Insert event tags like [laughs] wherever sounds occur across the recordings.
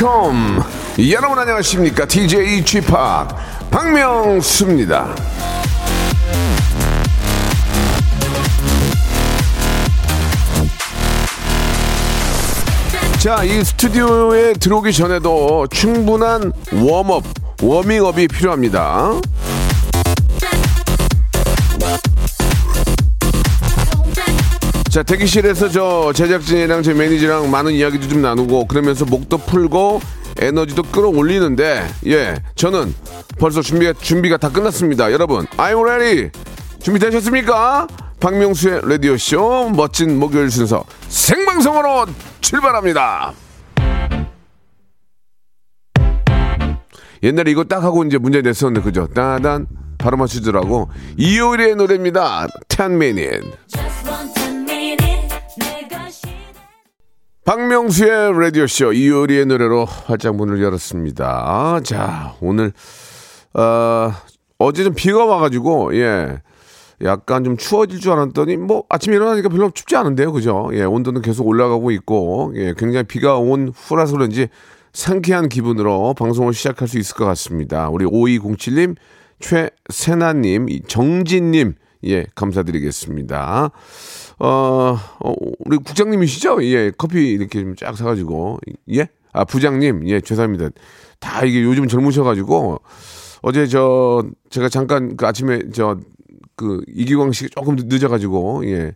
컴. 여러분 안녕하십니까? DJ p 박명수입니다. 자 이 스튜디오에 들어오기 전에도 충분한 warm up 워밍업이 필요합니다 자 대기실에서 저 제작진이랑 제 매니저랑 많은 이야기도 좀 나누고 그러면서 목도 풀고 에너지도 끌어올리는데 예 저는 벌써 준비가 준비가 다 끝났습니다 여러분 I'm ready 준비되셨습니까? 박명수의 라디오 쇼 멋진 목요일 순서 생방송으로 출발합니다. 옛날에 이거 딱 하고 이제 문제 냈었는데 그죠? 따단 바로 맞추더라고. 이효리의 노래입니다. 10 minute. 박명수의 라디오쇼 이효리의 노래로 활짝 문을 열었습니다. 자, 오늘, 어, 어제 좀 비가 와가지고, 예. 약간 좀 추워질 줄 알았더니, 뭐, 아침에 일어나니까 별로 춥지 않은데요. 그죠? 예, 온도는 계속 올라가고 있고, 예, 굉장히 비가 온 후라서 그런지 상쾌한 기분으로 방송을 시작할 수 있을 것 같습니다. 우리 5207님, 최세나님, 정진님, 예, 감사드리겠습니다. 어, 어, 우리 국장님이시죠? 예, 커피 이렇게 좀 쫙 사가지고. 예? 아, 부장님. 예, 죄송합니다. 다 이게 요즘 젊으셔가지고. 어제 저, 제가 잠깐 그 아침에 저, 그 이기광 씨 조금 늦어가지고, 예.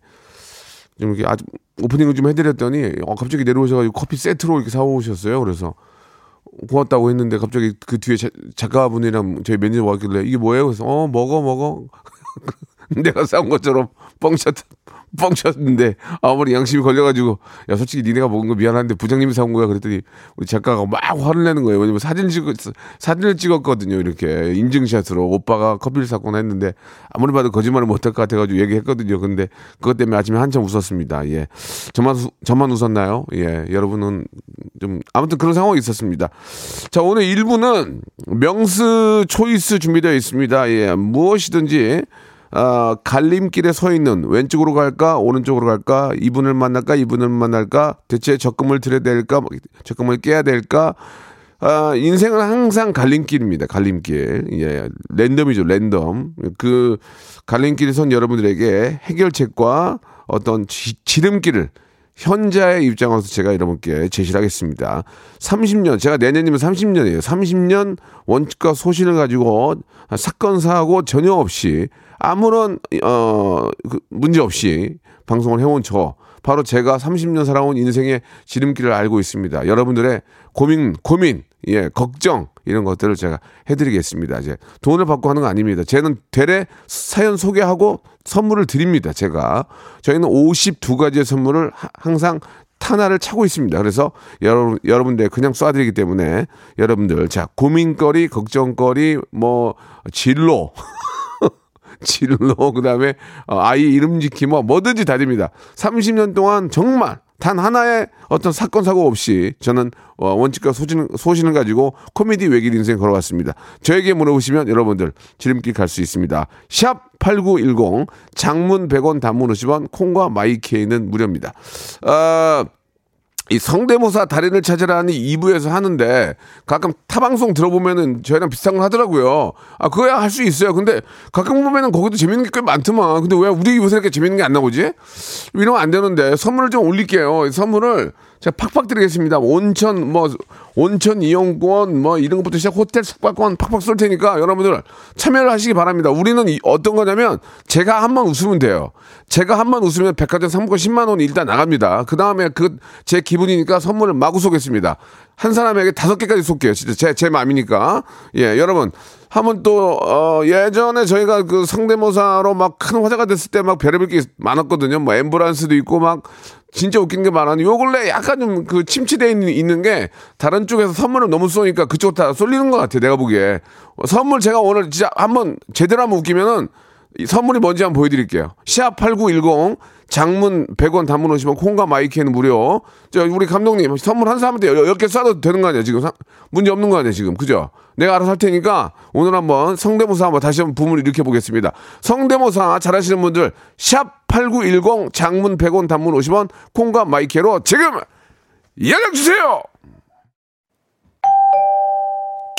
좀 이렇게 아주 오프닝을 좀 해드렸더니, 어, 갑자기 내려오셔가지고 커피 세트로 이렇게 사오셨어요. 그래서 고맙다고 했는데 갑자기 그 뒤에 자, 작가분이랑 저희 매니저 왔길래 이게 뭐예요? 그래서 어, 먹어, 먹어. [laughs] 내가 싸운 것처럼 뻥샷 뻥쳤는데 아무리 양심이 걸려가지고 야 솔직히 니네가 먹은 거 미안한데 부장님이 사온 거야 그랬더니 우리 작가가 막 화를 내는 거예요. 왜냐면 사진 찍 사진을 찍었거든요 이렇게. 인증샷으로. 오빠가 커피를 샀거나 했는데 아무리 봐도 거짓말을 못할 것 같아가지고 얘기했거든요. 근데 그것 때문에 아침에 한참 웃었습니다. 예. 저만 저만 웃었나요? 예. 여러분은 좀 아무튼 그런 상황이 있었습니다. 자 오늘 1부는 명스 초이스 준비되어 있습니다. 예. 무엇이든지 아, 갈림길에 서 있는 왼쪽으로 갈까 오른쪽으로 갈까 이분을 만날까 이분을 만날까 대체 적금을 들여야 될까 뭐, 적금을 깨야 될까 아, 인생은 항상 갈림길입니다. 갈림길. 예. 랜덤이죠. 랜덤. 그 갈림길에 선 여러분들에게 해결책과 어떤 지, 지름길을 현자의 입장으로서 제가 여러분께 제시를 하겠습니다. 30년, 제가 내년이면 30년이에요. 30년 원칙과 소신을 가지고 사건, 사고 전혀 없이 아무런, 어, 그 문제 없이 방송을 해온 저, 바로 제가 30년 살아온 인생의 지름길을 알고 있습니다. 여러분들의 고민, 고민, 예, 걱정, 이런 것들을 제가 해드리겠습니다. 이제 돈을 받고 하는 거 아닙니다. 쟤는 되레 사연 소개하고 선물을 드립니다. 제가. 저희는 52가지의 선물을 항상 하나를 차고 있습니다. 그래서 여러분, 여러분들 그냥 쏴드리기 때문에 여러분들, 자, 고민거리, 걱정거리, 뭐, 진로. 진로, 그 다음에 어, 아이 이름 지키 뭐 뭐든지 다 됩니다. 30년 동안 정말 단 하나의 어떤 사건 사고 없이 저는 어, 원칙과 소신, 소신을 가지고 코미디 외길 인생 걸어왔습니다. 저에게 물어보시면 여러분들 지름길 갈 수 있습니다. 샵 8910 장문 100원 단문 50원 콩과 마이케이는 무료입니다. 어, 이 성대모사 달인을 찾으라는 2부에서 하는데 가끔 타방송 들어보면은 저희랑 비슷한 걸 하더라고요. 아, 그거야 할 수 있어요. 근데 가끔 보면은 거기도 재밌는 게 꽤 많더만. 근데 왜 우리 요새 이렇게 재밌는 게 안 나오지? 이러면 안 되는데 선물을 좀 올릴게요. 선물을 제가 팍팍 드리겠습니다. 온천 뭐 온천 이용권 뭐 이런 것부터 시작 호텔 숙박권 팍팍 쏠 테니까 여러분들 참여를 하시기 바랍니다. 우리는 이, 어떤 거냐면 제가 한 번 웃으면 돼요. 제가 한 번 웃으면 백화점 상품권 10만 원이 일단 나갑니다. 그 다음에 그 제 기분이니까 선물을 마구 쏘겠습니다. 한 사람에게 다섯 개까지 쏠게요. 진짜 제, 제 마음이니까. 예, 여러분. 한번 또, 어, 예전에 저희가 그 성대모사로 막 큰 화제가 됐을 때 막 별의별 게 많았거든요. 뭐 엠브란스도 있고 막 진짜 웃긴 게 많았는데 요 근래 약간 좀 그 침체돼 있는, 있는 게 다른 쪽에서 선물을 너무 쏘니까 그쪽 다 쏠리는 것 같아요. 내가 보기에. 선물 제가 오늘 진짜 한번 제대로 한번 웃기면은 선물이 뭔지 한번 보여드릴게요. 샵 8910 장문 100원 단문 오시면 콩과 마이케이는 무료. 자, 우리 감독님 선물 한 사람한테 10개 쏴도 되는 거 아니야, 지금. 문제 없는 거 아니야, 지금. 그죠? 내가 알아서 할 테니까 오늘 한번 성대모사 한번 다시 한번 붐을 일으켜 보겠습니다. 성대모사 잘하시는 분들 샵 8910 장문 100원 단문 50원 콩과 마이케이로 지금 연락 주세요.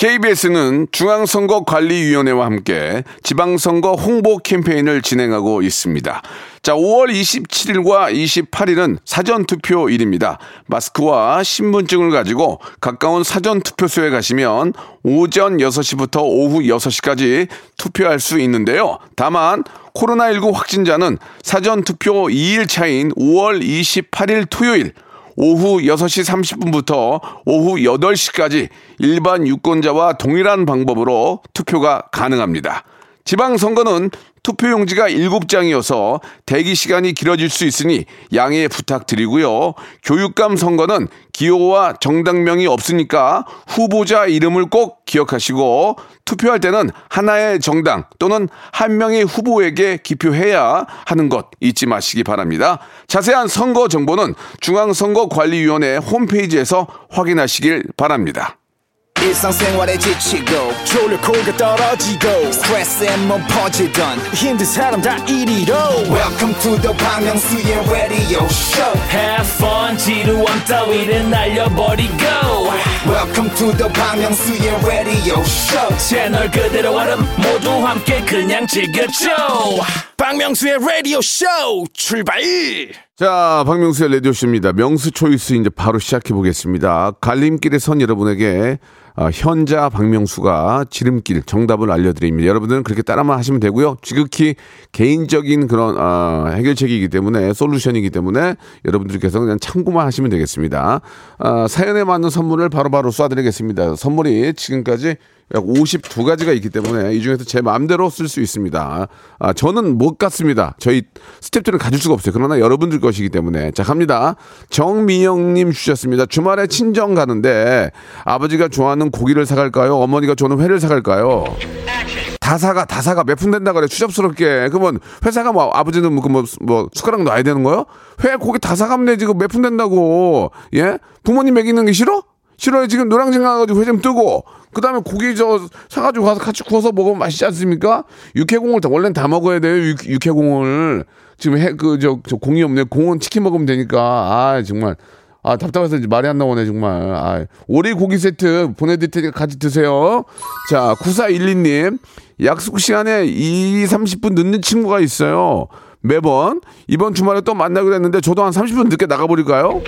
KBS는 중앙선거관리위원회와 함께 지방선거 홍보 캠페인을 진행하고 있습니다. 자, 5월 27일과 28일은 사전투표일입니다. 마스크와 신분증을 가지고 가까운 사전투표소에 가시면 오전 6시부터 오후 6시까지 투표할 수 있는데요. 다만 코로나19 확진자는 사전투표 2일 차인 5월 28일 토요일 오후 6시 30분부터 오후 8시까지 일반 유권자와 동일한 방법으로 투표가 가능합니다. 지방선거는 투표용지가 7장이어서 대기 시간이 길어질 수 있으니 양해 부탁드리고요. 교육감 선거는 기호와 정당명이 없으니까 후보자 이름을 꼭 기억하시고 투표할 때는 하나의 정당 또는 한 명의 후보에게 기표해야 하는 것 잊지 마시기 바랍니다. 자세한 선거 정보는 중앙선거관리위원회 홈페이지에서 확인하시길 바랍니다. 일상생활에 지치고, 졸려 코가 떨어지고, 스트레스에 몸 퍼지던, 힘든 사람 다 이리로. welcome to the Bang Myung-soo's radio show Have fun 지루함 따위를 날려버리고 welcome to the Bang Myung-soo's radio show 채널 그대로 얼음 모두 함께 그냥 즐겨줘 박명수의 라디오 쇼 출발 자, 박명수의 라디오 쇼입니다. 명수 초이스 이제 바로 시작해 보겠습니다. 갈림길의 선 여러분에게 어, 현자 박명수가 지름길 정답을 알려드립니다. 여러분들은 그렇게 따라만 하시면 되고요. 지극히 개인적인 그런 어, 해결책이기 때문에 솔루션이기 때문에 여러분들께서 그냥 참고만 하시면 되겠습니다. 어, 사연에 맞는 선물을 바로바로 쏴드리겠습니다. 선물이 지금까지 약 52가지가 있기 때문에 이 중에서 제 마음대로 쓸 수 있습니다. 아, 저는 못 갖습니다. 저희 스탭들은 가질 수가 없어요. 그러나 여러분들 것이기 때문에. 자, 갑니다. 정미영님 주셨습니다. 주말에 친정 가는데 아버지가 좋아하는 고기를 사갈까요? 어머니가 좋아하는 회를 사갈까요? 다 사가, 다 사가. 몇 푼 된다 그래. 추잡스럽게. 그러면 회사가 뭐 아버지는 뭐, 그 뭐, 뭐 숟가락 놔야 되는 거요? 회, 고기 다 사가면 되지. 몇푼 된다고. 예? 부모님 먹이는 게 싫어? 싫어요. 지금 노량진 가가지고 회좀 뜨고, 그 다음에 고기 저 사가지고 가서 같이 구워서 먹으면 맛있지 않습니까? 육회공을 다, 원래는 다 먹어야 돼요. 육, 육회공을. 지금 해, 그, 저, 저 공이 없네. 공은 치킨 먹으면 되니까. 아, 정말. 아, 답답해서 이제 말이 안 나오네, 정말. 아, 오리 고기 세트 보내드릴 테니까 같이 드세요. 자, 9412님. 약속 시간에 2, 30분 늦는 친구가 있어요. 매번. 이번 주말에 또 만나기로 했는데 저도 한 30분 늦게 나가버릴까요?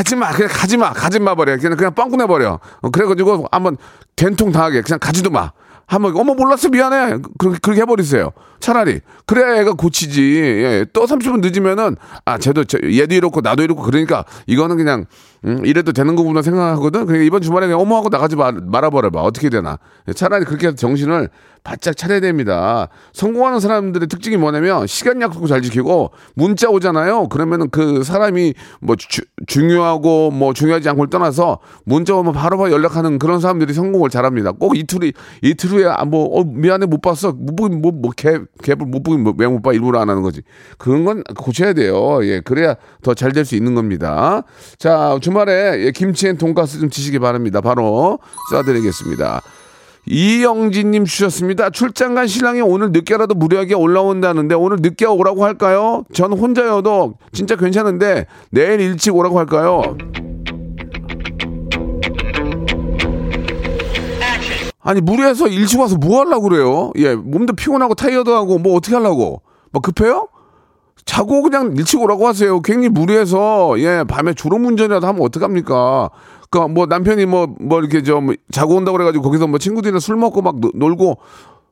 가지 마. 그냥 가지 마. 가지 마 버려. 그냥 그냥 빵꾸 내 버려. 어, 그래 가지고 한번 된통 당하게 그냥 가지도 마. 한번 어머 몰랐어 미안해. 그렇게 그렇게 해 버리세요. 차라리 그래 애가 고치지. 예. 또 30분 늦으면은 아 쟤도 저, 얘도 이렇고 나도 이렇고 그러니까 이거는 그냥 음, 이래도 되는 거구나 생각하거든. 그러니까 이번 주말에 그냥 어머 하고 나가지 마, 말아버려 봐. 어떻게 되나. 차라리 그렇게 해서 정신을 바짝 차려야 됩니다. 성공하는 사람들의 특징이 뭐냐면 시간 약속을 잘 지키고 문자 오잖아요. 그러면은 그 사람이 뭐 주- 중요하고 뭐 중요하지 않고를 떠나서 문자 오면 바로바로 연락하는 그런 사람들이 성공을 잘합니다. 꼭 이틀이 이틀 후에 아, 뭐 어, 미안해 못 봤어. 못 보긴 뭐뭐개 개불 못 보긴 뭐, 왜못 봐 일부러 안 하는 거지. 그런 건 고쳐야 돼요. 예, 그래야 더 잘 될 수 있는 겁니다. 자 주말에 예, 김치엔 돈가스 좀 드시기 바랍니다. 바로 쏴드리겠습니다. 이영진님 주셨습니다. 출장 간 신랑이 오늘 늦게라도 무리하게 올라온다는데 오늘 늦게 오라고 할까요? 전 혼자여도 진짜 괜찮은데 내일 일찍 오라고 할까요? 아니 무리해서 일찍 와서 뭐 하려고 그래요? 예, 몸도 피곤하고 타이어도 하고 뭐 어떻게 하려고? 뭐 급해요? 자고 그냥 일찍 오라고 하세요. 괜히 무리해서 예 밤에 졸음 운전이라도 하면 어떡합니까? 그뭐 뭐 남편이 뭐뭐 이렇게 좀 자고 온다고 그래가지고 거기서 뭐 친구들이랑 술 먹고 막 노- 놀고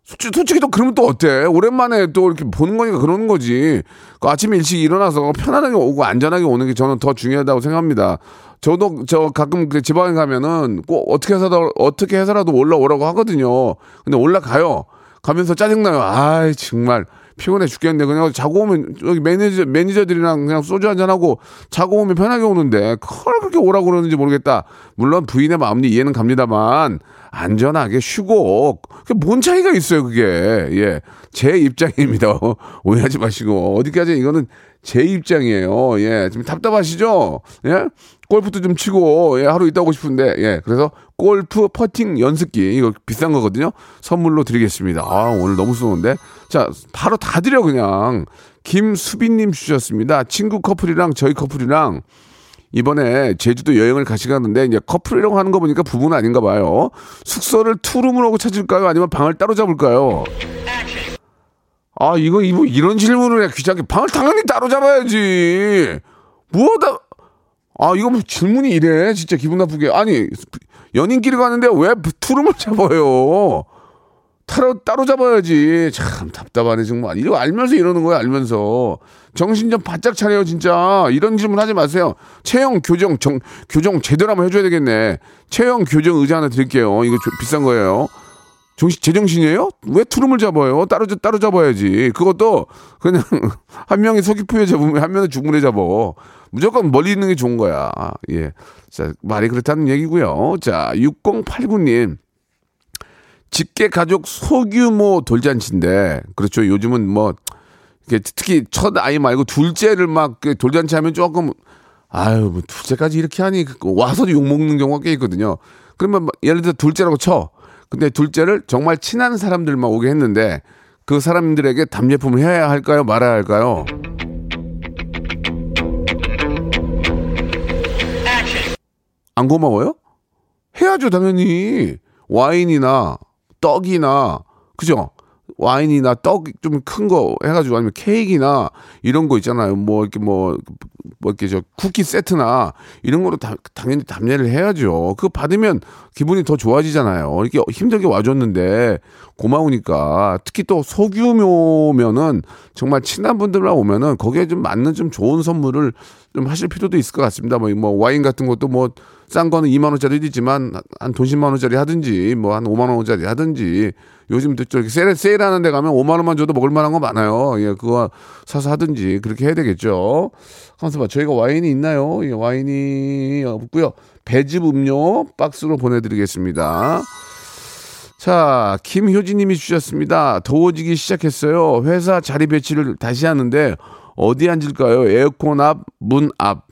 솔직히, 솔직히 또 그러면 또 어때? 오랜만에 또 이렇게 보는 거니까 그러는 거지. 그 아침에 일찍 일어나서 편안하게 오고 안전하게 오는 게 저는 더 중요하다고 생각합니다. 저도 저 가끔 그 지방에 가면은 꼭 어떻게 해서라도 어떻게 해서라도 올라오라고 하거든요. 근데 올라가요. 가면서 짜증나요. 아이 정말 피곤해 죽겠네. 그냥 자고 오면 여기 매니저 매니저들이랑 그냥 소주 한잔 하고 자고 오면 편하게 오는데 그걸 그렇게 오라고 그러는지 모르겠다. 물론 부인의 마음도 이해는 갑니다만 안전하게 쉬고 그게 뭔 차이가 있어요 그게 예 제 입장입니다 [laughs] 오해하지 마시고 어디까지 이거는 제 입장이에요. 예, 좀 답답하시죠? 예, 골프도 좀 치고 예, 하루 있다 오고 싶은데 예, 그래서 골프 퍼팅 연습기 이거 비싼 거거든요. 선물로 드리겠습니다. 아 오늘 너무 쏘는데 자 바로 다 드려 그냥 김수빈님 주셨습니다. 친구 커플이랑 저희 커플이랑 이번에 제주도 여행을 가시가는데 이제 커플이라고 하는 거 보니까 부부는 아닌가 봐요. 숙소를 투룸으로 찾을까요? 아니면 방을 따로 잡을까요? 아 이거 이거 이런 질문을 해 귀찮게 방을 당연히 따로 잡아야지. 뭐다? 아 이거 뭐 질문이 이래 진짜 기분 나쁘게 아니 연인끼리 가는데 왜 투룸을 잡아요? 따로 따로 잡아야지. 참 답답하네 정말. 이거 알면서 이러는 거야 알면서. 정신 좀 바짝 차려요 진짜. 이런 질문 하지 마세요. 체형 교정 정 교정 제대로 한번 해줘야 되겠네. 체형 교정 의자 하나 드릴게요. 이거 조- 비싼 거예요. 정신 제정신이에요? 왜 투룸을 잡아요? 따로 잡- 따로 잡아야지. 그것도 그냥 [laughs] 한 명이 서귀포에 잡으면 한 명은 중문에 잡어. 무조건 멀리 있는 게 좋은 거야. 예 자 말이 그렇다는 얘기고요. 자 6089님 직계 가족 소규모 돌잔치인데 그렇죠. 요즘은 뭐 특히 첫 아이 말고 둘째를 막그 돌잔치 하면 조금 아유 뭐 둘째까지 이렇게 하니 그 와서도 욕 먹는 경우가 꽤 있거든요. 그러면 막 예를 들어 둘째라고 쳐. 근데 둘째를 정말 친한 사람들만 오게 했는데 그 사람들에게 답례품을 해야 할까요? 말아야 할까요? 안 고마워요? 해야죠, 당연히. 와인이나 떡이나, 그죠? 와인이나 떡 좀 큰 거 해가지고 아니면 케이크나 이런 거 있잖아요. 뭐 이렇게 뭐, 뭐 이렇게 저 쿠키 세트나 이런 거로 다, 당연히 답례를 해야죠. 그거 받으면 기분이 더 좋아지잖아요. 이렇게 힘들게 와줬는데 고마우니까 특히 또 소규모면은 정말 친한 분들만 오면은 거기에 좀 맞는 좀 좋은 선물을 좀 하실 필요도 있을 것 같습니다. 뭐, 뭐 와인 같은 것도 뭐 싼 거는 2만 원짜리도 있지만 한 돈 10만 원짜리 하든지 뭐 한 5만 원짜리 하든지 요즘 또 저렇게 세일 세일하는 데 가면 5만 원만 줘도 먹을 만한 거 많아요. 예, 그거 사서 하든지 그렇게 해야 되겠죠. 가만있어 봐. 저희가 와인이 있나요? 예, 와인이 없고요. 배즙 음료 박스로 보내 드리겠습니다. 자, 김효진 님이 주셨습니다. 더워지기 시작했어요. 회사 자리 배치를 다시 하는데 어디 앉을까요? 에어컨 앞, 문 앞.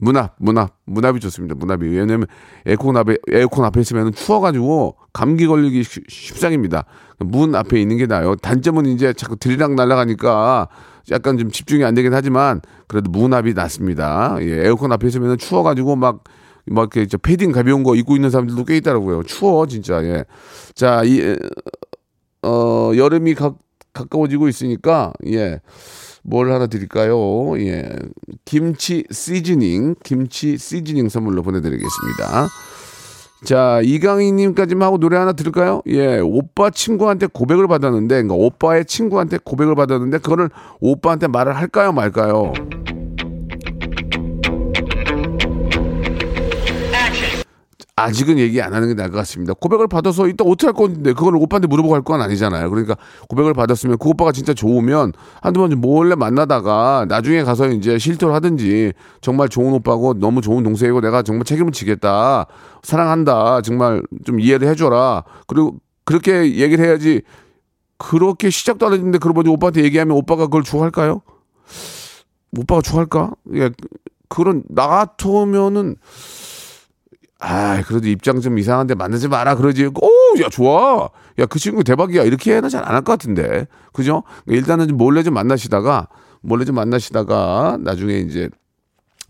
문 앞, 문 앞, 문 앞이 좋습니다. 문 앞이 왜냐면 에어컨 앞에 에어컨 앞에 있으면 추워가지고 감기 걸리기 쉽- 쉽상입니다. 문 앞에 있는 게 나아요. 단점은 이제 자꾸 들이락 날아가니까 약간 좀 집중이 안 되긴 하지만 그래도 문 앞이 낫습니다. 예, 에어컨 앞에 있으면 추워가지고 막 막 이렇게 저 패딩 가벼운 거 입고 있는 사람들도 꽤 있더라고요. 추워 진짜. 예. 자, 이 어, 여름이 가, 가까워지고 있으니까 예. 뭘 하나 드릴까요? 예. 김치 시즈닝, 김치 시즈닝 선물로 보내드리겠습니다. 자, 이강희님까지만 하고 노래 하나 들을까요? 예, 오빠 친구한테 고백을 받았는데, 그러니까 오빠의 친구한테 고백을 받았는데, 그거를 오빠한테 말을 할까요, 말까요? 아직은 얘기 안 하는 게 나을 것 같습니다. 고백을 받아서 이따 어떻게 할 건데 그걸 오빠한테 물어보고 할 건 아니잖아요. 그러니까 고백을 받았으면 그 오빠가 진짜 좋으면 한두 번 몰래 만나다가 나중에 가서 이제 실토를 하든지 정말 좋은 오빠고 너무 좋은 동생이고 내가 정말 책임을 지겠다. 사랑한다. 정말 좀 이해를 해줘라. 그리고 그렇게 얘기를 해야지 그렇게 시작도 안 했는데 그러고 보니 오빠한테 얘기하면 오빠가 그걸 좋아할까요? 오빠가 좋아할까? 예, 그런 나 같으면은 아, 그래도 입장 좀 이상한데 만나지 마라 그러지. 오, 야 좋아. 야 그 친구 대박이야. 이렇게 해는 잘 안 할 것 같은데, 그죠? 일단은 좀 몰래 좀 만나시다가 몰래 좀 만나시다가 나중에 이제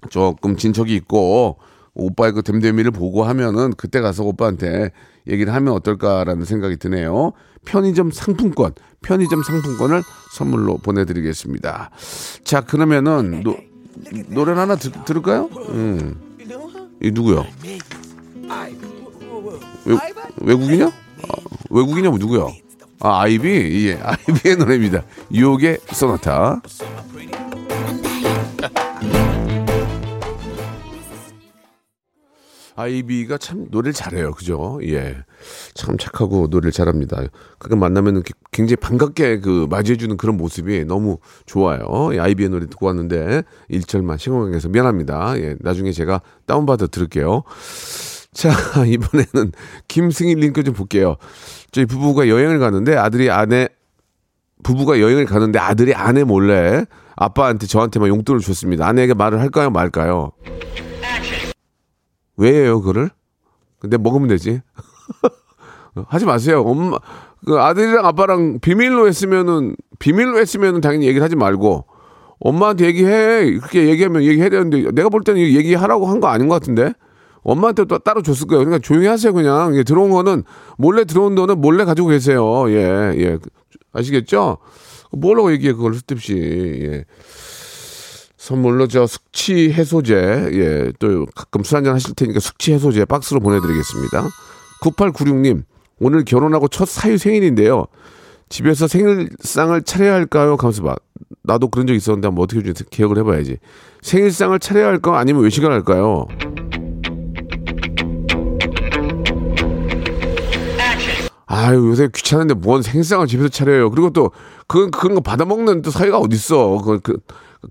조금 진척이 있고 오빠의 그 됨됨이를 보고 하면은 그때 가서 오빠한테 얘기를 하면 어떨까라는 생각이 드네요. 편의점 상품권, 편의점 상품권을 선물로 보내드리겠습니다. 자, 그러면은 노, 노래 하나 들, 들을까요? 음. 이 누구요? 외, 외국이냐? 아, 외국이냐 뭐 누구야? 아 아이비 예 아이비의 노래입니다. 유혹의 소나타. 아이비가 참 노래를 잘해요, 그죠? 예, 참 착하고 노래를 잘합니다. 가끔 만나면 굉장히 반갑게 그 맞이해주는 그런 모습이 너무 좋아요. 예, 아이비의 노래 듣고 왔는데 1절만 시공항에서 미안합니다. 예, 나중에 제가 다운받아 들을게요. 자, [laughs] 이번에는 김승일 링크 좀 볼게요. 저희 부부가 여행을 가는데 아들이 아내 부부가 여행을 가는데 아들이 아내 몰래 아빠한테 저한테만 용돈을 줬습니다. 아내에게 말을 할까요, 말까요? 왜예요, 그거를? 근데 먹으면 되지. [laughs] 하지 마세요. 엄마, 그 아들이랑 아빠랑 비밀로 했으면은, 비밀로 했으면은 당연히 얘기를 하지 말고, 엄마한테 얘기해. 그렇게 얘기하면 얘기해야 되는데, 내가 볼 때는 얘기하라고 한 거 아닌 것 같은데? 엄마한테 또 따로 줬을 거예요. 그러니까 조용히 하세요, 그냥. 예, 들어온 거는, 몰래 들어온 돈은 몰래 가지고 계세요. 예, 예. 아시겠죠? 뭐라고 얘기해, 그걸 쓸데없이. 예. 선물로 저 숙취 해소제, 예, 또 가끔 술 한잔 하실 테니까 숙취 해소제 박스로 보내드리겠습니다. 9896님, 오늘 결혼하고 첫 사유 생일인데요. 집에서 생일상을 차려야 할까요? 가면서 봐. 나도 그런 적 있었는데 한번 어떻게 좀 기억을 해봐야지. 생일상을 차려야 할까? 아니면 외식을 할까요? 아유 요새 귀찮은데 뭔 생일상을 집에서 차려요. 그리고 또 그런 그런 거 받아먹는 또 사이가 어딨어. 그, 그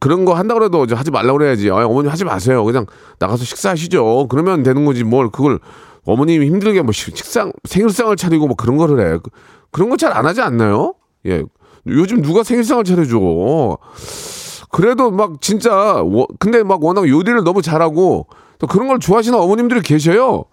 그런 거 한다 그래도 하지 말라 그래야지. 아, 어머니 하지 마세요. 그냥 나가서 식사하시죠. 그러면 되는 거지 뭘 그걸 어머님이 힘들게 뭐 식상 생일상을 차리고 뭐 그런 거를 해. 그, 그런 거 잘 안 하지 않나요? 예. 요즘 누가 생일상을 차려줘. 그래도 막 진짜 워, 근데 막 워낙 요리를 너무 잘하고 또 그런 걸 좋아하시는 어머님들이 계셔요.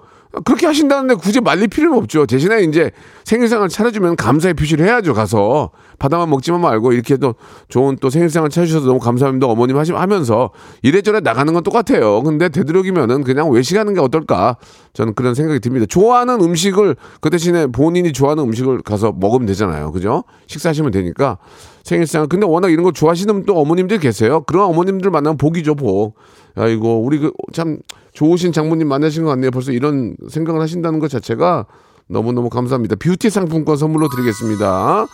그렇게 하신다는데 굳이 말릴 필요는 없죠. 대신에 이제 생일상을 차려주면 감사의 표시를 해야죠. 가서 바다만 먹지만 말고 이렇게 또 좋은 또 생일상을 차려주셔서 너무 감사합니다. 어머님 하시, 하면서 이래저래 나가는 건 똑같아요. 근데 되도록이면은 그냥 외식하는 게 어떨까? 저는 그런 생각이 듭니다. 좋아하는 음식을 그 대신에 본인이 좋아하는 음식을 가서 먹으면 되잖아요. 그죠? 식사하시면 되니까 생일상. 근데 워낙 이런 거 좋아하시는 또 어머님들 계세요. 그런 어머님들 만나면 복이죠, 복. 아이고, 우리 그 참 좋으신 장모님 만나신 것 같네요. 벌써 이런 생각을 하신다는 것 자체가 너무너무 감사합니다. 뷰티 상품권 선물로 드리겠습니다.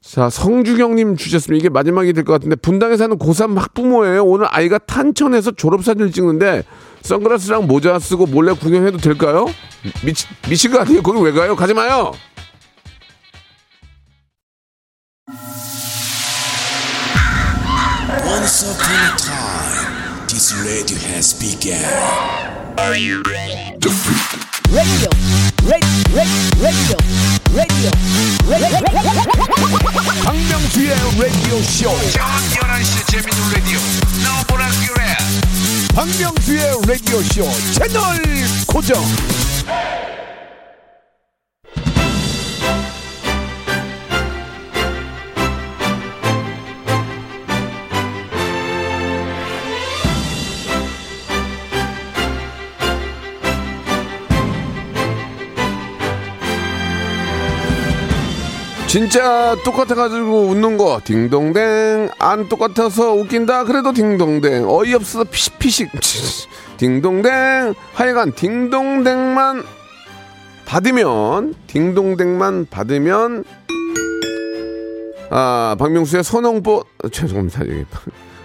자, 성주경님 주셨습니다. 이게 마지막이 될 것 같은데, 분당에 사는 고3 학부모예요. 오늘 아이가 탄천에서 졸업사진을 찍는데, 선글라스랑 모자 쓰고 몰래 구경해도 될까요? 미치, 미친 거 아니에요? 거기 왜 가요? 가지 마요! This radio has begun. radio, radio, radio, radio, radio. 박명수의 라디오 쇼. 저녁 11시 재밌는 라디오. 너보라 그래. 박명수의 라디오 쇼 채널 고정. 진짜 똑같아가지고 웃는 거. 딩동댕 안 똑같아서 웃긴다. 그래도 딩동댕. 어이없어 피식피식. [laughs] 딩동댕 하여간 딩동댕만 받으면 딩동댕만 받으면 아 박명수의 선홍보 죄송합니다. 여기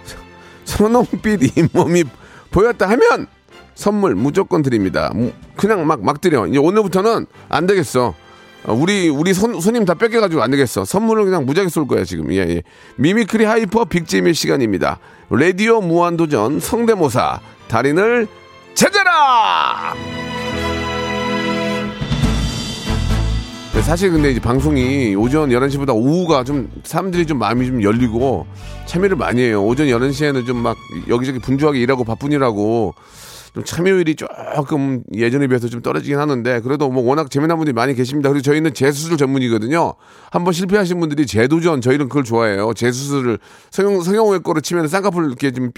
[laughs] 선홍빛 잇몸이 보였다 하면 선물 무조건 드립니다. 무- 그냥 막 막 드려. 이제 오늘부터는 안 되겠어 어, 우리 우리 손, 손님 다 뺏겨가지고 안 되겠어. 선물을 그냥 무지하게 쏠 거야 지금. 예, 예. mimicry hyper big재미 시간입니다. 라디오 무한도전 성대모사 달인을 찾아라. 네, 사실 근데 이제 방송이 오전 11시보다 오후가 좀 사람들이 좀 마음이 좀 열리고 참여를 많이 해요. 오전 11시에는 좀 막 여기저기 분주하게 일하고 바쁜 일하고 좀 참여율이 조금 예전에 비해서 좀 떨어지긴 하는데 그래도 뭐 워낙 재미난 분들이 많이 계십니다. 그리고 저희는 재수술 전문이거든요. 한번 실패하신 분들이 재도전 저희는 그걸 좋아해요. 재수술을 성형 성형외 거로 치면 쌍꺼풀 이렇게 좀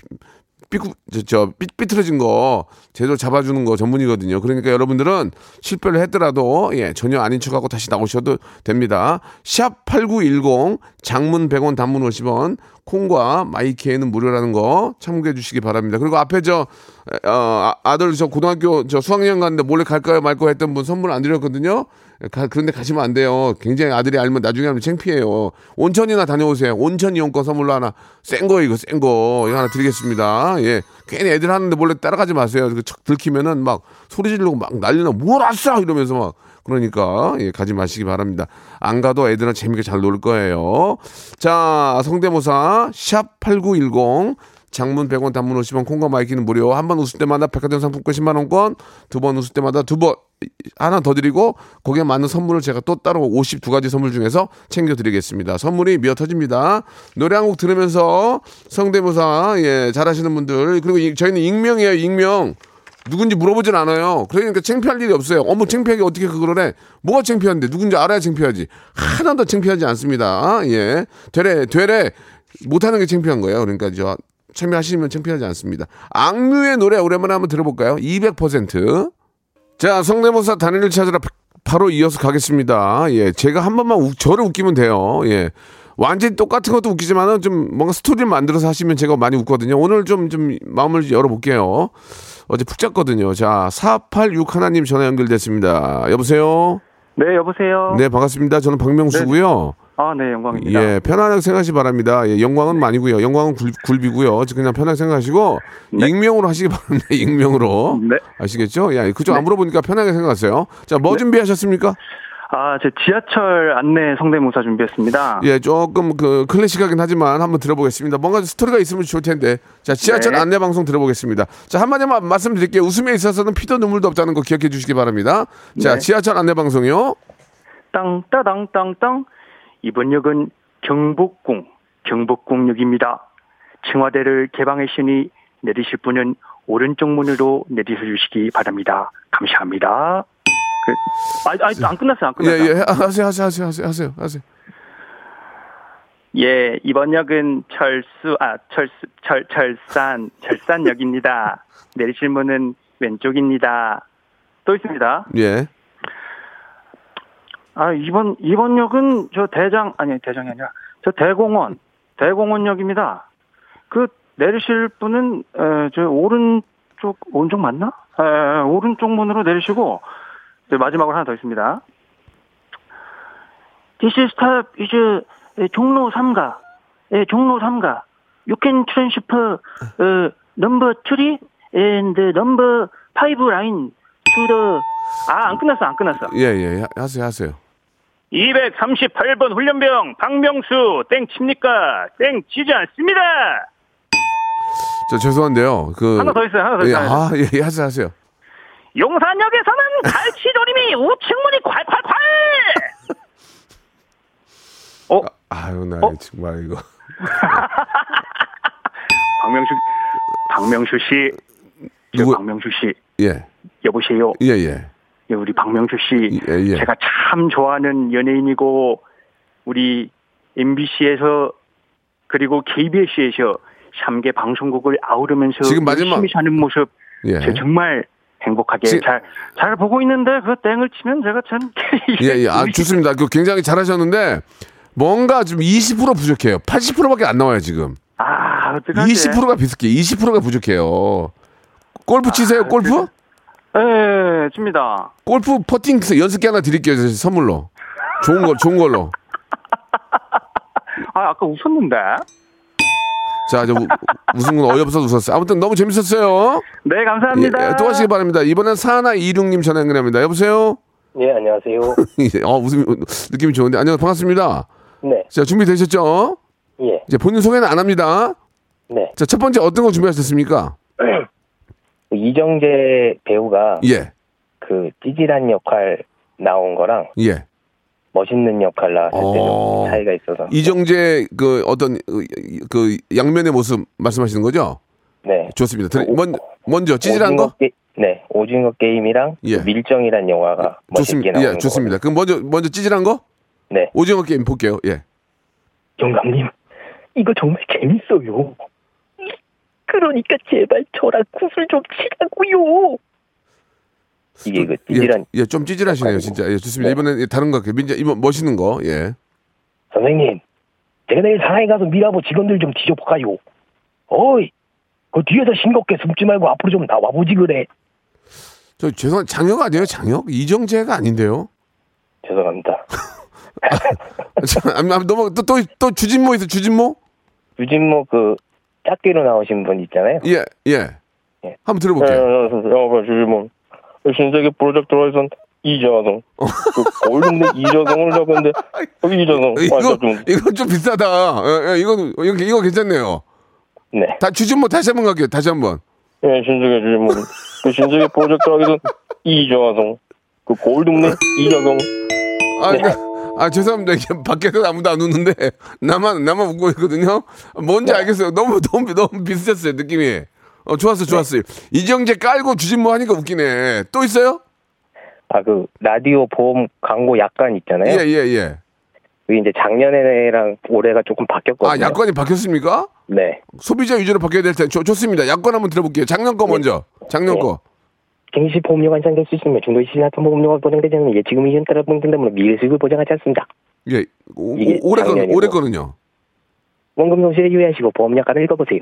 삐꾸 저, 저 삐, 삐뚤어진 거 제대로 잡아주는 거 전문이거든요. 그러니까 여러분들은 실패를 했더라도 예 전혀 아닌 척하고 다시 나오셔도 됩니다. 샵 #8910 장문 100원, 단문 50원, 콩과 마이케이는 무료라는 거 참고해 주시기 바랍니다. 그리고 앞에 저 어, 아, 들 저 고등학교 저 수학여행 갔는데 몰래 갈까요 말까요 했던 분 선물 안 드렸거든요. 가- 그런데 가시면 안 돼요. 굉장히 아들이 알면 나중에 하면 창피해요. 온천이나 다녀오세요. 온천 이용권 선물로 하나 센 거 이거 센 거 이거 하나 드리겠습니다. 예, 괜히 애들 하는데 몰래 따라가지 마세요. 그척 들키면은 막 소리 지르고 막 난리나 뭘 왔어 이러면서 막 그러니까 예, 가지 마시기 바랍니다. 안 가도 애들은 재밌게 잘 놀 거예요. 자, 성대모사 샵 8910 장문 100원, 단문 50원, 콩과 마이케이는 무료. 한 번 웃을 때마다 백화점 상품권 10만 원권, 두 번 웃을 때마다 두 번 하나 더 드리고 거기에 맞는 선물을 제가 또 따로 52가지 선물 중에서 챙겨 드리겠습니다. 선물이 미어 터집니다. 노래 한 곡 들으면서 성대모사 예, 잘하시는 분들 그리고 이- 저희는 익명이에요, 익명. 누군지 물어보진 않아요. 그러니까 창피할 일이 없어요. 어머 창피하게 어떻게 그걸 해? 뭐가 창피한데? 누군지 알아야 창피하지. 하나도 창피하지 않습니다. 예. 되래 되래 못하는 게 창피한 거예요. 그러니까 저 참여하시면 창피하지 않습니다. 악뮤의 노래 오랜만에 한번 들어볼까요? 200%. 자, 성대모사 단일을 찾으러 바- 바로 이어서 가겠습니다. 예, 제가 한 번만 우- 저를 웃기면 돼요. 예. 완전히 똑같은 것도 웃기지만은 좀 뭔가 스토리를 만들어서 하시면 제가 많이 웃거든요. 오늘 좀, 좀 마음을 열어볼게요. 어제 푹 잤거든요. 자, 486 하나님 전화 연결됐습니다. 여보세요? 네, 여보세요. 네, 반갑습니다. 저는 박명수고요. 아, 네, 영광입니다. 예, 편안하게 생각하시 기 바랍니다. 예, 영광은 아니고요. 영광은 굴, 굴비고요. 그냥 편하게 생각하시고 익명으로 하시기 바랍니다. [laughs] 익명으로. 네. 아시겠죠? 야, 그쪽 안 물어보니까 편하게 생각하세요. 자, 뭐 준비하셨습니까? 아, 제 지하철 안내 성대모사 준비했습니다. 예, 조금 그 클래식하긴 하지만 한번 들어보겠습니다. 뭔가 스토리가 있으면 좋을 텐데. 자, 지하철 네. 안내 방송 들어보겠습니다. 자, 한마디만 말씀드릴게요. 웃음에 있어서는 피도 눈물도 없다는 거 기억해 주시기 바랍니다. 자, 네. 지하철 안내 방송이요. 땅, 따당, 땅, 땅. 이번 역은 경복궁, 경복궁역입니다. 청와대를 개방했으니 내리실 분은 오른쪽 문으로 내리셔 주시기 바랍니다. 감사합니다. 그, 아, 아, 안 끝났어요, 안 예, 끝났어요. 예, 하세요, 하세요, 하세요, 하세요, 하세요, 하세요. 예, 이번 역은 철수, 아, 철수, 철, 철산, 철산역입니다. 내리실 문은 왼쪽입니다. 또 있습니다. 예. 아, 이번, 이번 역은 저 대장, 아니, 대장이 아니라, 저 대공원, 대공원역입니다. 그, 내리실 분은, 에, 저 오른쪽, 오른쪽 맞나? 에, 오른쪽 문으로 내리시고, 네, 마지막으로 하나 더 있습니다. This is stop is 에, 종로 3가, 예, 종로 3가. You can transfer, 어, number 3 and number 5 line to the, 아, 안 끝났어, 안 끝났어. 예, 예, 하- 하세요, 하세요. 238번 훈련병 박명수 땡 칩니까? 땡 치지 않습니다. 저 죄송한데요. 그 하나 더 있어요. 하나 더 예, 있어요. 아, 예, 예, 하세요, 하세요. 용산역에서는 [laughs] 갈치조림이 우측문이 콸콸콸. 어? 아유, 나 어? 정말 이거. [laughs] 박명수 박명수 씨. 저 누구- 박명수 씨 예, 여보세요. 예, 예. 예, 우리 박명수 씨 예, 예. 제가 참 좋아하는 연예인이고 우리 MBC에서 그리고 KBS에서 3개 방송국을 아우르면서 지금 마지막- 열심히 사는 모습 예. 저 정말 행복하게 지- 잘, 잘 보고 있는데 그 땡을 치면 제가 참 [laughs] 예, 예. 아, 좋습니다. 그 굉장히 잘하셨는데 뭔가 좀 20% 부족해요. 80%밖에 안 나와요, 지금. 아 어떡하지 20%가 비슷해요. 20%가 부족해요. 골프 치세요, 골프? 예 칩니다 골프 퍼팅 연습기 하나 드릴게요, 저 선물로. 좋은 거, 좋은 걸로. [laughs] 아 아까 웃었는데 자, 저 우- 웃은 건 어이없어서 웃었어요. 아무튼 너무 재밌었어요. 네 예, 감사합니다 예, 또 하시기 바랍니다. 이번엔 사나 이륙님 전화 연결합니다. 여보세요? 네, 안녕하세요. [laughs] 예, 어, 웃음이, 느낌이 좋은데. 안녕, 반갑습니다. 네, 자, 준비되셨죠? 예, 이제 본인 소개는 안 합니다. 네. 자, 첫 번째 어떤 거 준비하셨습니까? [clears throat] 그 이정재 배우가 예, 그 찌질한 역할 나온 거랑 예. 멋있는 역할 나왔을 때 어. 좀 차이가 있어서. 이정재 그 어떤 그, 그 양면의 모습 말씀하시는 거죠? 네. 좋습니다. 들- 먼, 먼저 찌질한 거? 게, 네, 오징어 게임이랑 예. 그 밀정이란 영화가 좋습니다. 예, 좋습니다. 그럼 먼저 먼저 찌질한 거? 네, 오징어 게임 볼게요. 예. 영감님, 이거 정말 재밌어요. 그러니까 제발 저랑 구슬 좀 치라고요. 이게 그 찌질한 예, 예, 좀 찌질하시네요, 진짜. 예, 좋습니다. 네. 이번엔 예, 다른 거 할게요. 민자 이번 멋있는 거. 예. 선생님, 제가 내일 상하이 가서 미라보 직원들 좀 뒤져볼까요? 어이, 그 뒤에서 싱겁게 숨지 말고 앞으로 좀 나와보지 그래. 저 죄송 장혁 아니에요? 장혁? 이정재가 아닌데요? 죄송합니다. [laughs] 자, 아, 아, 너무 또또 또 주진모 있어. 주진모? 유진모 그 짝귀로 나오신 분 있잖아요. 예, 예. 예. 한번 들어볼게요. 야, 주진모. 신세계 프로젝트로에선. 그 골든데 [laughs] 이자성을 잡았는데 이자성. 이거 완전 좀 이거 좀 비싸다. 예, 예, 이거 이거 이거 괜찮네요. 네. 다 주진모 다시 한번 갈게요. 다시 한번. 예, 신세계 주진모. 그 신세계 프로젝트 하기선 이정화성. 그 골드문의 이정성. 아, 네. 그- 아 죄송합니다. 이게 [laughs] 밖에서 아무도 안 웃는데 [laughs] 나만 나만 웃고 있거든요. 뭔지 알겠어요. 너무 [laughs] 너무 너무 비슷했어요 느낌이. 어 좋았어 좋았어요. 이정재 깔고 주진모 하니까 웃기네. 또 있어요? 아, 그 라디오 보험 광고 약관 있잖아요. 예예 예. 그게 이제 작년에랑 올해가 조금 바뀌었거든요. 아 야권이 바뀌었습니까? 네. 소비자 위주로 바뀌어야 될 텐데 좋- 좋습니다. 야권 한번 들어볼게요. 작년 거 먼저. 작년 네. 거. 갱시 보험료가 환산될 수 있으며 중도의 신라통 보험료가 보장되지 않으면 예치금 이전 따라 보장된다므로 미래 수익을 보장하지 않습니다. 예. 오, 이게 오- 올해 거 작년이고. 올해 거는요. 원금 손실에 유의하시고 보험 약관을 읽어보세요.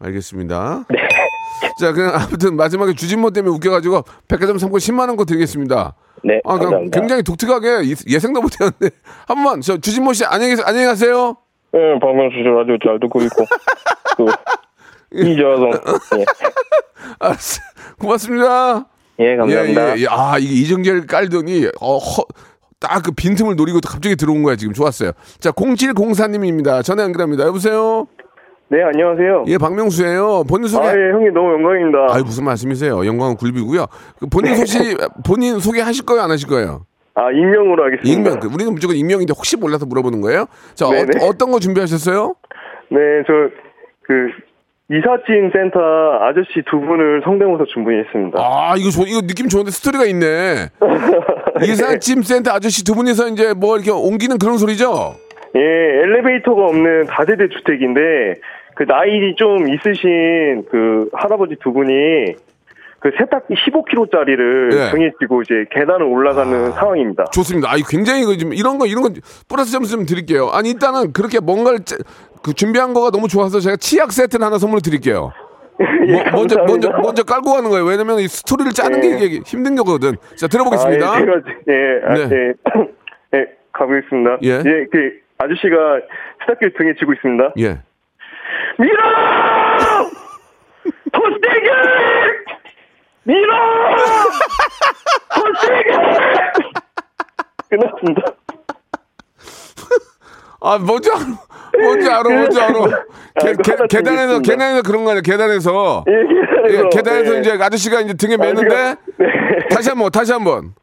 알겠습니다. 네. [laughs] 자, 그냥 아무튼 마지막에 주진모 때문에 웃겨가지고 백화점 상품 10만 원거 드리겠습니다. 네, 아, 그냥 감사합니다. 굉장히 독특하게 이- 예상도 못했는데 [laughs] 한 번만 저 주진모 씨 안녕히. 안녕히 가세요. 네, 박명수 씨 라디오 잘 듣고 있고 [laughs] 그 이정성. 예. 알았어. 고맙습니다. 예, 감사합니다. 예, 예, 예. 아, 이게 이정재를 깔더니 어, 딱 그 빈틈을 노리고 갑자기 들어온 거야 지금 좋았어요. 자, 0704님입니다. 전화 연결합니다. 여보세요. 네, 안녕하세요. 예, 박명수예요. 본인 소개. 아, 예, 형님 너무 영광입니다. 아유 무슨 말씀이세요? 영광은 굴비고요. 그 본인 소시 본인 소개하실 거예요, 안 하실 거예요? 아, 익명으로 하겠습니다. 익명. 그 우리는 무조건 익명인데 혹시 몰라서 물어보는 거예요? 자, 네네. 어, 떤 거 준비하셨어요? 네, 저, 그, 이삿짐 센터 아저씨 두 분을 성대모사 준비했습니다. 아, 이거 좋, 이거 느낌 좋은데 스토리가 있네. [laughs] 이삿짐 센터 아저씨 두 분이서 이제 뭐 이렇게 옮기는 그런 소리죠? 예, 엘리베이터가 없는 다세대 주택인데, 그 나이 좀 있으신 그 할아버지 두 분이 그 세탁기 15kg짜리를 네. 등에 지고 이제 계단을 올라가는 상황입니다. 좋습니다. 아, 굉장히 이런 거 이런 거 플러스 점수 좀 드릴게요. 아니 일단은 그렇게 뭔가를 짜- 그 준비한 거가 너무 좋아서 제가 치약 세트를 하나 선물로 드릴게요. [laughs] 예, 뭐, 먼저. 먼저 먼저 깔고 가는 거예요. 왜냐면 이 스토리를 짜는 게 네. 이게 힘든 거거든. 자 들어보겠습니다. 아, 예, 제가, 예, 아, 네. 예, [coughs] 예, 가보겠습니다. 예. 그 아저씨가 세탁기를 등에 쥐고 있습니다. 예. 밀어! 더 세게! 밀어! 더 세게! 끝났습니다. 아 알아. 뭔지 알아. 뭔지 알아. 계, 이거 계, 하나 계단에서. 계단에서 그런 거 아니야. 계단에서. 예, 계단에서. 예, 계단에서 예. 이제 아저씨가 이제 등에 매는데 네. 다시 한 번 다시 한 번.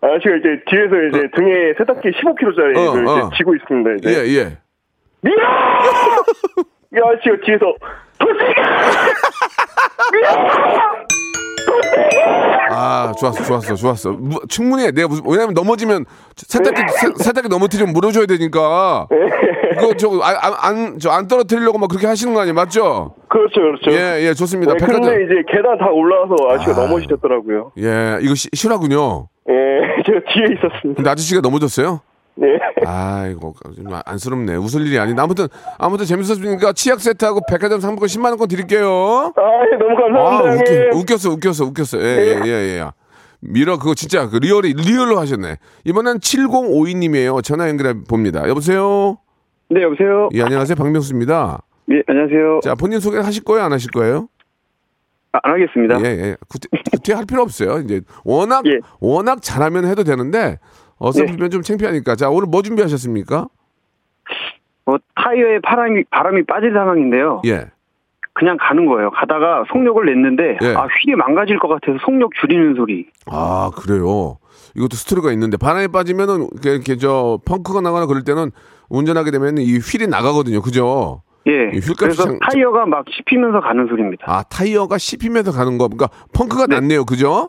아저씨가 이제 뒤에서 이제 등에 세탁기 15kg짜리를 어, 어. 이제 쥐고 있습니다. 이제. 예 예. 밀어! 이 아저씨가 뒤에서 더 세게! [laughs] 아 좋았어 좋았어 좋았어. 무- 충분히 해. 내가 무슨 왜냐면 넘어지면 세탁기 세, 세탁기 넘어뜨리면 물어줘야 되니까. 그거 저 안 안 저 안 떨어뜨리려고 막 그렇게 하시는 거 아니에요, 맞죠? 그렇죠, 그렇죠. 예 예 좋습니다. 네, 백화점. 근데 이제 계단 다 올라와서 아저씨가 아. 넘어지셨더라고요. 예 이거 시, 실화군요. 예, [laughs] 제가 뒤에 있었습니다. 근데 아저씨가 넘어졌어요? 네. 아이고 좀 안쓰럽네. 웃을 일이 아닌데 아무튼 아무튼 재밌었으니까 치약 세트하고 백화점 상품권 10만 원권 드릴게요. 아, 예, 너무 아 감사합니다, 형님. 웃겨, 웃겼어 웃겼어 웃겼어. 예예 예 예, 예. 미러 그거 진짜 그 real이 real로 하셨네. 이번엔 7052님이에요. 전화 연결해 봅니다. 여보세요. 네, 여보세요? 예 안녕하세요 박명수입니다. 예, 안녕하세요. 자 본인 소개 하실 거예요 안 하실 거예요? 아, 안 하겠습니다. 예 예. 구태, 구태할 필요 없어요. 이제 워낙 [laughs] 예. 워낙 잘하면 해도 되는데 어설프면 좀 창피하니까. 자 오늘 뭐 준비하셨습니까? 어, 타이어에 바람이, 바람이 빠질 상황인데요. 예. 그냥 가는 거예요. 가다가 속력을 냈는데, 예. 아, 휠이 망가질 것 같아서 속력 줄이는 소리. 아 그래요. 이것도 스토리가 있는데 바람에 빠지면은 이렇게, 저 펑크가 나거나 그럴 때는 운전하게 되면 이 휠이 나가거든요. 그죠? 예. 그래서 장- 타이어가 막 씹히면서 가는 소리입니다. 아 타이어가 씹히면서 가는 거. 그러니까 펑크가 났네요. 그죠?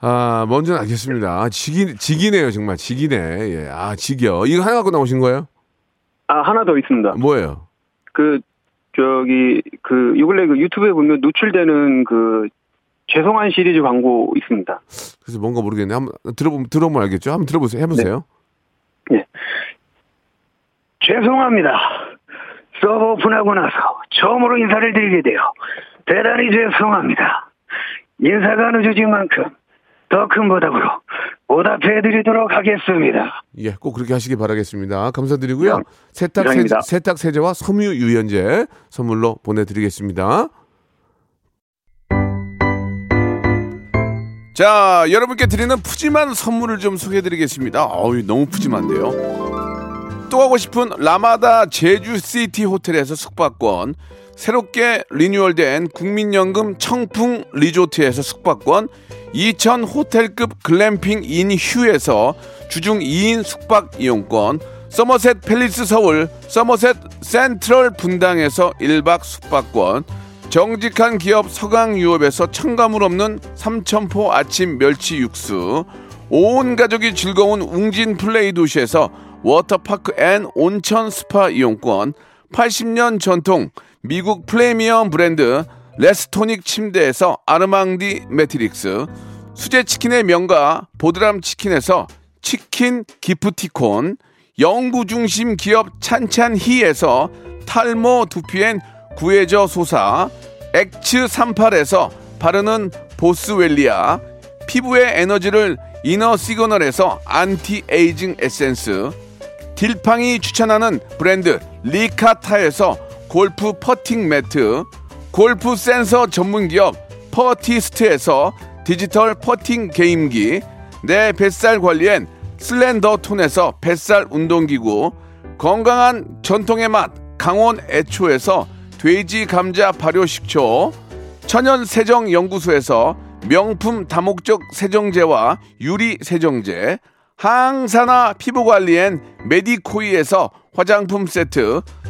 아 먼저는 알겠습니다. 아, 지기 지기네요 정말 지기네. 예. 아 지겨. 이거 하나 갖고 나오신 거예요? 아, 하나 더 있습니다. 뭐예요? 그, 저기, 그, 요 근래 그 유튜브에 보면 노출되는 그, 죄송한 시리즈 광고 있습니다. 그래서 뭔가 모르겠네. 한번 들어보면 들어보면 알겠죠. 한번 들어보세요. 해보세요. 예. 죄송합니다. 서버 오픈하고 나서 처음으로 인사를 드리게 되어 대단히 죄송합니다. 인사가 늦어진 만큼 더 큰 보답으로 보답해드리도록 하겠습니다. 예, 꼭 그렇게 하시기 바라겠습니다. 감사드리고요. 세탁 세제. 세탁 세제와 섬유 유연제 선물로 보내드리겠습니다. 자, 여러분께 드리는 푸짐한 선물을 좀 소개해드리겠습니다. 어우, 너무 푸짐한데요. 또 가고 싶은 라마다 제주시티 호텔에서 숙박권, 새롭게 renewal된 국민연금 청풍 리조트에서 숙박권, 2000 호텔급 글램핑 인 휴에서 주중 2인 숙박 이용권, 서머셋 팰리스 서울, 서머셋 센트럴 분당에서 1박 숙박권, 정직한 기업 서강유업에서 첨가물 없는 삼천포 아침 멸치 육수, 온 가족이 즐거운 웅진 플레이 도시에서 워터파크 and 온천 스파 이용권, 80년 전통 미국 프리미엄 브랜드 레스토닉 침대에서 아르망디 매트릭스, 수제 치킨의 명가 보드람 치킨에서 치킨 기프티콘, 연구 중심 기업 찬찬히에서 탈모 두피엔 구해저 소사, 엑츠 38에서 바르는 보스웰리아, 피부의 에너지를 이너 시그널에서 anti aging 에센스, 딜팡이 추천하는 브랜드 리카타에서 골프 퍼팅 매트, 골프 센서 전문 기업 퍼티스트에서 디지털 퍼팅 게임기, 내 뱃살 관리엔 슬렌더 톤에서 뱃살 운동기구, 건강한 전통의 맛 강원 애초에서 돼지 감자 발효 식초, 천연 세정 연구소에서 명품 다목적 세정제와 유리 세정제, 항산화 피부 관리엔 메디코이에서 화장품 세트,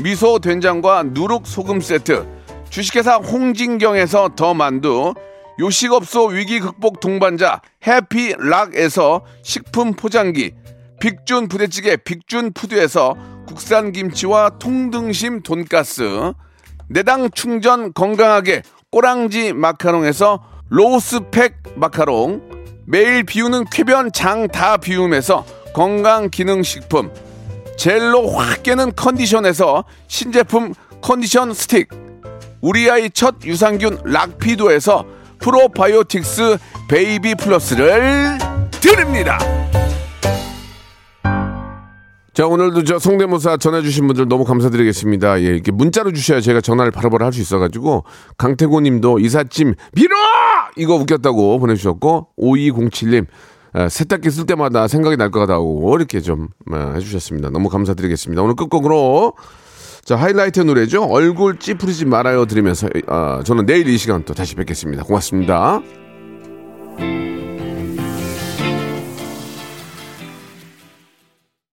미소 된장과 누룩 소금 세트, 주식회사 홍진경에서 더 만두, 요식업소 위기 극복 동반자 해피락에서 식품 포장기, 빅준 부대찌개 빅준 푸드에서 국산 김치와 통등심 돈가스, 내당 충전 건강하게 꼬랑지 마카롱에서 로스팩 마카롱, 매일 비우는 쾌변 장 다 비움에서 건강 기능 식품, 젤로 확 깨는 컨디션에서 신제품 컨디션 스틱, 우리 아이 첫 유산균 락피도에서 프로바이오틱스 베이비 플러스를 드립니다. 자, 오늘도 저 성대모사 전해주신 분들 너무 감사드리겠습니다. 예, 이렇게 문자로 주셔야 제가 전화를 바로바로 할 수 있어가지고, 강태고 님도 이삿짐, 밀어! 이거 웃겼다고 보내주셨고, 5207님, 에, 세탁기 쓸 때마다 생각이 날 것 같다고 이렇게 좀 에, 해주셨습니다. 너무 감사드리겠습니다. 오늘 끝곡으로, 자, 하이라이트 노래죠. 얼굴 찌푸리지 말아요 들으면서, 아, 저는 내일 이 시간 또 다시 뵙겠습니다. 고맙습니다.